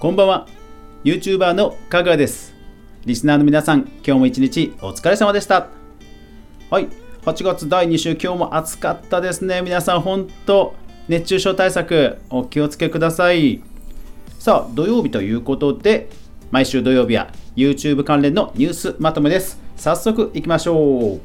こんばんは。YouTuber のかぐわです。リスナーの皆さん今日も一日お疲れ様でした。はい。8月第2週今日も暑かったですね。皆さん本当熱中症対策お気をつけください。さあ土曜日ということで毎週土曜日は YouTube 関連のニュースまとめです。早速いきましょう。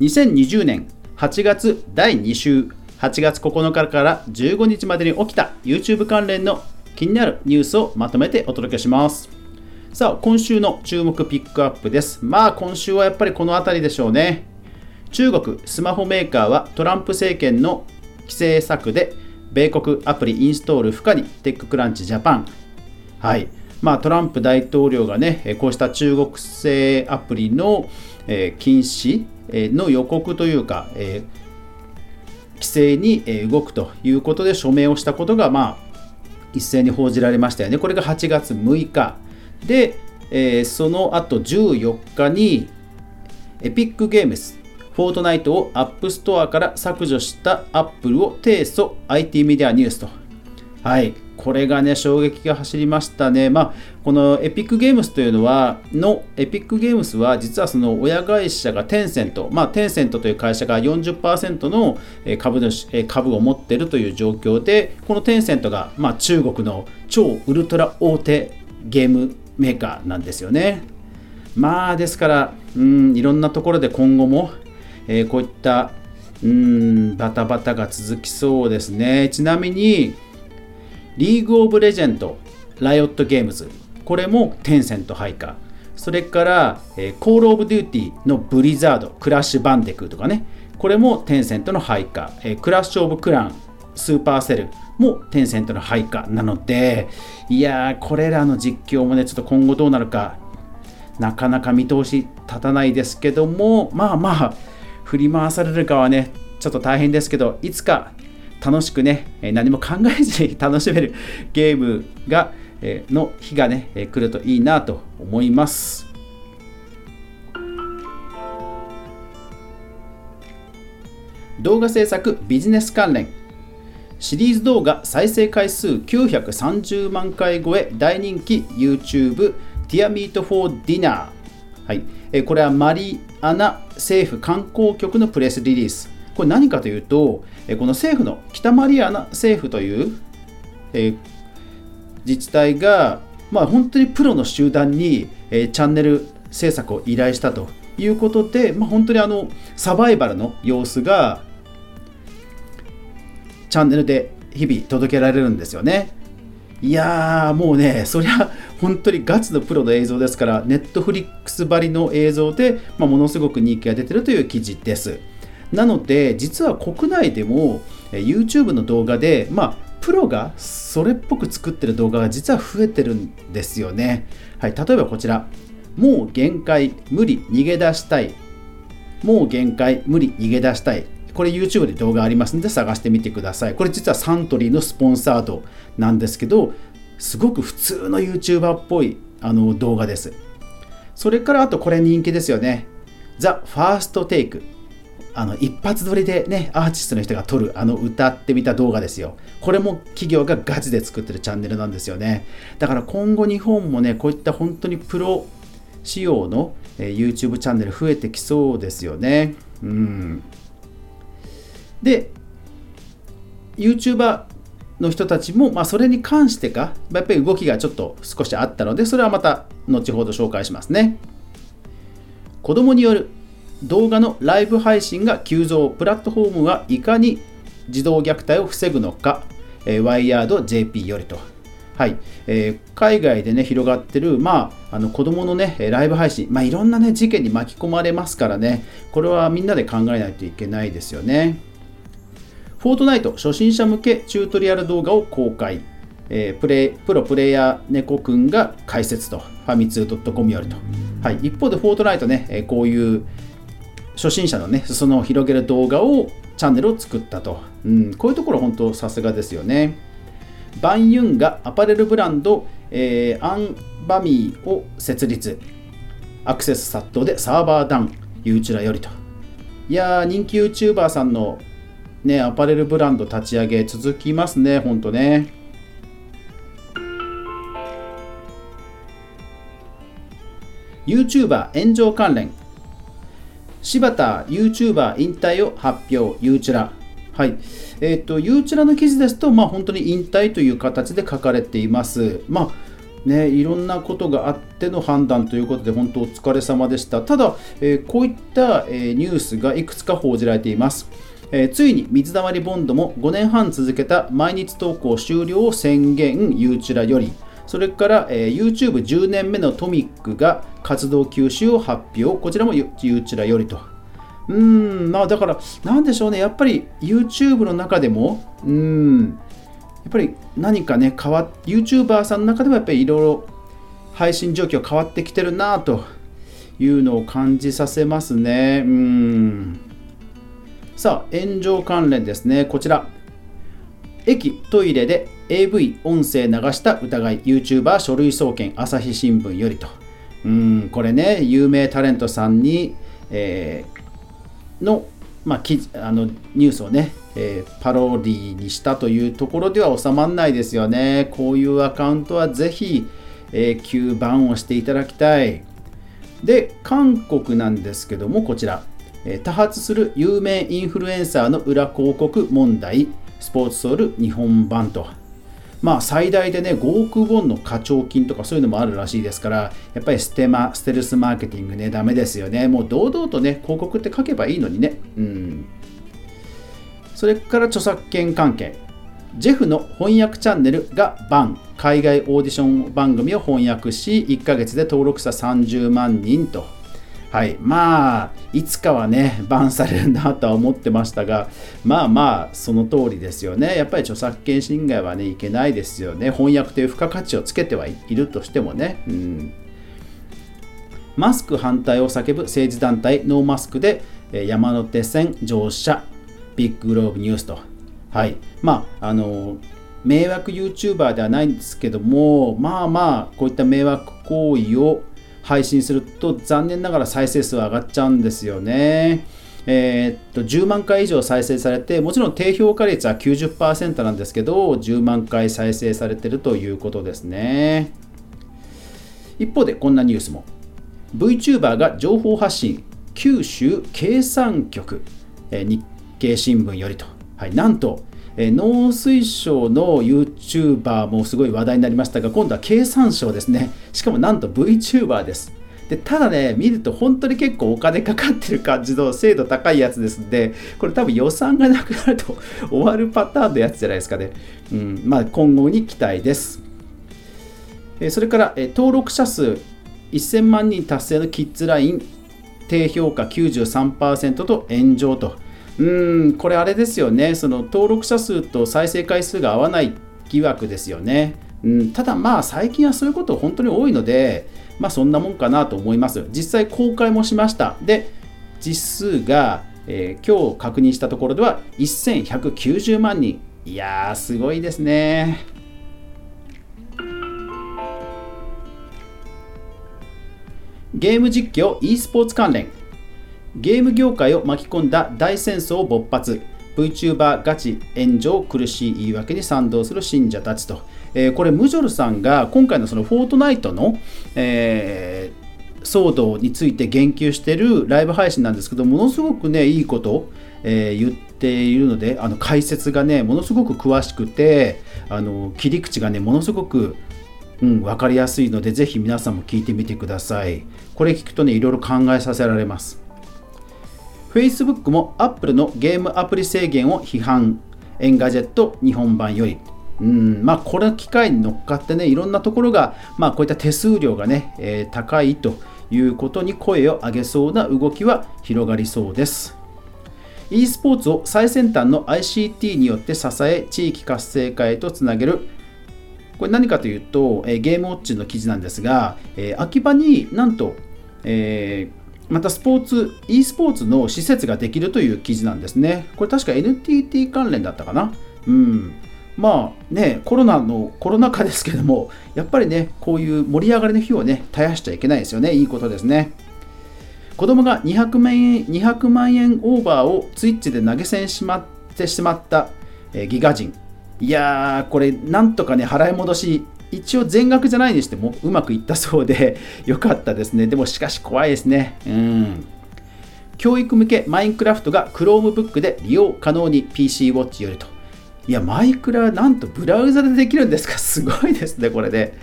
2020年8月第2週8月9日から15日までに起きた YouTube 関連の気になるニュースをまとめてお届けします。さあ今週の注目ピックアップです。まあ今週はやっぱりこの辺りでしょうね。中国スマホメーカーはトランプ政権の規制策で米国アプリインストール不可にテッククランチジャパン。はい。まあ、トランプ大統領がねこうした中国製アプリのえ禁止の予告というか、え規制に動くということで署名をしたことが、まあ、一斉に報じられましたよね。これが8月6日。で、えその後14日に、エピックゲームズ、フォートナイトをアップストアから削除したアップルを提訴 IT メディアニュースと。はい。これがね、衝撃が走りましたね。まあ、このエピックゲームスというのは、の、エピックゲームスは、実はその親会社がテンセント、まあ、テンセントという会社が40%の株主株を持っているという状況で、このテンセントが、まあ、中国の超ウルトラ大手ゲームメーカーなんですよね。まあ、ですから、うん、いろんなところで今後も、えー、こういったうんバタバタが続きそうですね。ちなみに、リーグオブレジェンド、ライオットゲームズ、これもテンセント配下。それから、えー、コールオブデューティーのブリザード、クラッシュバンディクーとかね、これもテンセントの配下。えー、クラッシュオブクラン、スーパーセルもテンセントの配下なので、いやー、これらの実況もね、ちょっと今後どうなるか、なかなか見通し立たないですけども、まあまあ、振り回されるかはね、ちょっと大変ですけど、いつか楽しくね、何も考えずに 楽しめるゲームが、の日がね、来るといいなと思います。動画制作ビジネス関連。シリーズ動画再生回数930万回超え。大人気 YouTube ティアミートフォーディナー、はい、これはマリアナ政府観光局のプレスリリース。これ何かというと、この政府の北マリアナ政府という、え自治体が、まあ、本当にプロの集団に、えチャンネル制作を依頼したということで、まあ、本当にあのサバイバルの様子がチャンネルで日々届けられるんですよね。いやーもうね、そりゃ本当にガチのプロの映像ですから、ネットフリックスばりの映像で、まあ、ものすごく人気が出てるという記事です。なので実は国内でも YouTube の動画でまあプロがそれっぽく作ってる動画が実は増えてるんですよね。はい、例えばこちら。もう限界、無理、逃げ出したい。もう限界、無理、逃げ出したい。これ YouTube で動画ありますんで探してみてください。これ実はサントリーのスポンサードなんですけど、すごく普通の YouTuber っぽいあの動画です。それからあとこれ人気ですよね。ザ・ファーストテイク。あの一発撮りでねアーティストの人が撮るあの歌ってみた動画ですよ。これも企業がガチで作ってるチャンネルなんですよね。だから今後日本もねこういった本当にプロ仕様の、え YouTube チャンネル増えてきそうですよね。うん。で YouTuber の人たちも、まあ、それに関してかやっぱり動きがちょっと少しあったのでそれはまた後ほど紹介しますね。子供による動画のライブ配信が急増プラットフォームはいかに児童虐待を防ぐのか、えー、ワイヤード JP よりと。はい、えー、海外でね、広がってる、まあ、あの子供のね、ライブ配信、まあ、いろんなね、事件に巻き込まれますからね、これはみんなで考えないといけないですよね。フォートナイト初心者向けチュートリアル動画を公開。えー、プレプロプレイヤー猫くんが解説と、ファミツー .com よりと。はい、一方で、フォートナイトね、えこういう初心者のね、裾野を広げる動画を、チャンネルを作ったと。うん、こういうところ本当さすがですよね。バンユンがアパレルブランド、えー、アンバミーを設立。アクセス殺到でサーバーダウン、ユーチュラよりと。いやー、人気 YouTuber さんのね、アパレルブランド立ち上げ続きますね、ほんとね。YouTuber 炎上関連柴田 YouTuber 引退を発表、ゆうちら。はい。えっ、ー、と、ゆうちらの記事ですと、まあ本当に引退という形で書かれています。まあね、いろんなことがあっての判断ということで、本当お疲れ様でした。ただ、えー、こういった、えー、ニュースがいくつか報じられています。えー、ついに水溜りボンドも5年半続けた毎日投稿終了を宣言、ゆうちらより。それから、えー、YouTube10 年目のトミックが活動休止を発表。こちらもゆうちらよりと。うーん、まあだから、なんでしょうね。やっぱり YouTube の中でも、うん、やっぱり何かね、変わっ YouTuber さんの中でもやっぱりいろいろ配信状況変わってきてるなというのを感じさせますね。うん。さあ、炎上関連ですね。こちら。駅、トイレで AV 音声流した疑い、YouTuber 書類送検、朝日新聞よりと。うん、これね、有名タレントさんに、えー、のまあ、あのニュースをね、えー、パロディにしたというところでは収まらないですよね。こういうアカウントはぜひ永久バンをしていただきたい。で、韓国なんですけども、こちら、えー、多発する有名インフルエンサーの裏広告問題、スポーツソウル日本版と。まあ、最大でね、5億ウォンの課徴金とかそういうのもあるらしいですから、やっぱりステマ、ステルスマーケティングね、ダメですよね。もう堂々とね、広告って書けばいいのにね。うん。それから著作権関係。ジェフの翻訳チャンネルがバン。海外オーディション番組を翻訳し、1ヶ月で登録者30万人と。はい、まあいつかはねバンされるなとは思ってましたがまあまあその通りですよね。やっぱり著作権侵害はねいけないですよね。翻訳という付加価値をつけてはいるとしてもね、うん、マスク反対を叫ぶ政治団体ノーマスクで山手線乗車ビッググローブニュースと。はい。まああの迷惑 YouTuber ではないんですけどもまあまあこういった迷惑行為を配信すると残念ながら再生数は上がっちゃうんですよね。えー、っと10万回以上再生されてもちろん低評価率は90%なんですけど10万回再生されてるということですね。一方でこんなニュースも。VTuber が情報発信九州経産局、えー、日経新聞よりと、はい、なんとえ農水省の YouTuber もすごい話題になりましたが、今度は経産省ですね。しかもなんと VTuber です。でただね、見ると本当に結構お金かかってる感じの精度高いやつですんで、これ多分予算がなくなると終わるパターンのやつじゃないですかね。うん、まあ今後に期待です。えそれから、え登録者数1000万人達成のキッズライン、低評価93%と炎上と。うんこれあれですよね。その登録者数と再生回数が合わない疑惑ですよね、うん、ただまあ最近はそういうこと本当に多いのでまあそんなもんかなと思います。実際公開もしました。で実数が、えー、今日確認したところでは1190万人。いやーすごいですね。ゲーム実況 e スポーツ関連。ゲーム業界を巻き込んだ大戦争勃発 VTuber ガチ炎上苦しい言い訳に賛同する信者たちと、えー、これムジョルさんが今回のそのフォートナイトの、えー、騒動について言及しているライブ配信なんですけどものすごくねいいことを、えー、言っているのであの解説がねものすごく詳しくてあの切り口がねものすごくうん、分かりやすいので、ぜひ皆さんも聞いてみてください。これ聞くとね、いろいろ考えさせられます。Facebook も Apple のゲームアプリ制限を批判。エンガジェット日本版より。うんまあ、これ機会に乗っかってね、いろんなところが、まあ、こういった手数料がね、えー、高いということに声を上げそうな動きは広がりそうです。e スポーツを最先端の ICT によって支え、地域活性化へとつなげる。これ何かというと、えー、ゲームウォッチの記事なんですが、えー、秋葉になんと、えー、またスポーツ、e スポーツの施設ができるという記事なんですね。これ確か NTT 関連だったかな。うん。まあね、コロナの、コロナ禍ですけども、やっぱりね、こういう盛り上がりの日をね、絶やしちゃいけないですよね。いいことですね。子供が200万円 ,200 万円オーバーをツイッチで投げ銭しましてしまった、え、ギガ人。いやー、これ、なんとかね、払い戻し、一応全額じゃないにしてもうまくいったそうで よかったですね。でもしかし怖いですね。うん。教育向けマインクラフトが Chromebook で利用可能に PC ウォッチよりと。いや、マイクラなんとブラウザでできるんですか？すごいですね、これで。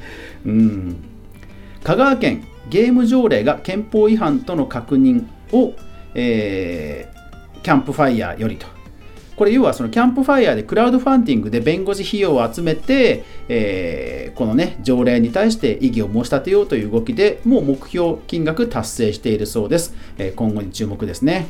うん。香川県ゲーム条例が憲法違反との確認を、えー、キャンプファイヤーよりと。これ要はそのキャンプファイヤーでクラウドファンディングで弁護士費用を集めて、えー、このね条例に対して異議を申し立てようという動きでもう目標金額達成しているそうです、えー、今後に注目ですね。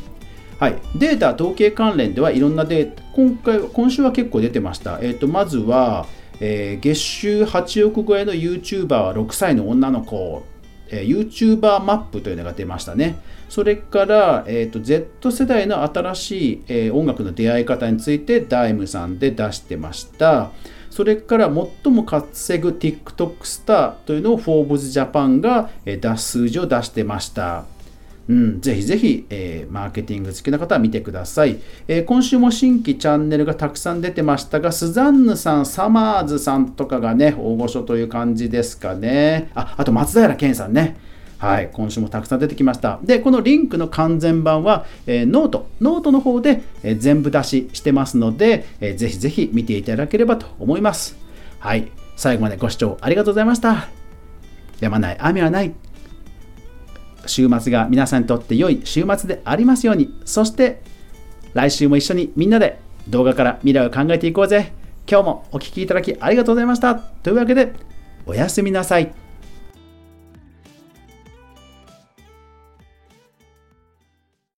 はい、データ統計関連ではいろんなデータ今回今週は結構出てました、えーと、まずは、えー、月収8億超えの YouTuber は6歳の女の子。えー、YouTuber マップというのが出ましたね。それから、えーと、Z 世代の新しい、えー、音楽の出会い方についてダイムさんで出してました。それから最も稼ぐ TikTok スターというのを Forbes Japan が、えー、出す数字を出してました。うん、ぜひぜひ、えー、マーケティング好きな方は見てください、えー、今週も新規チャンネルがたくさん出てましたが、スザンヌさん、サマーズさんとかがね、大御所という感じですかね。あ、あと松平健さんね。はい、今週もたくさん出てきました。で、このリンクの完全版は、えー、 note、note の方で、えー、全部出ししてますので、えー、ぜひぜひ見ていただければと思います。はい、最後までご視聴ありがとうございました。やまない雨はない。週末が皆さんにとって良い週末でありますように。そして、来週も一緒にみんなで動画から未来を考えていこうぜ。今日もお聴きいただきありがとうございました。というわけで、おやすみなさい。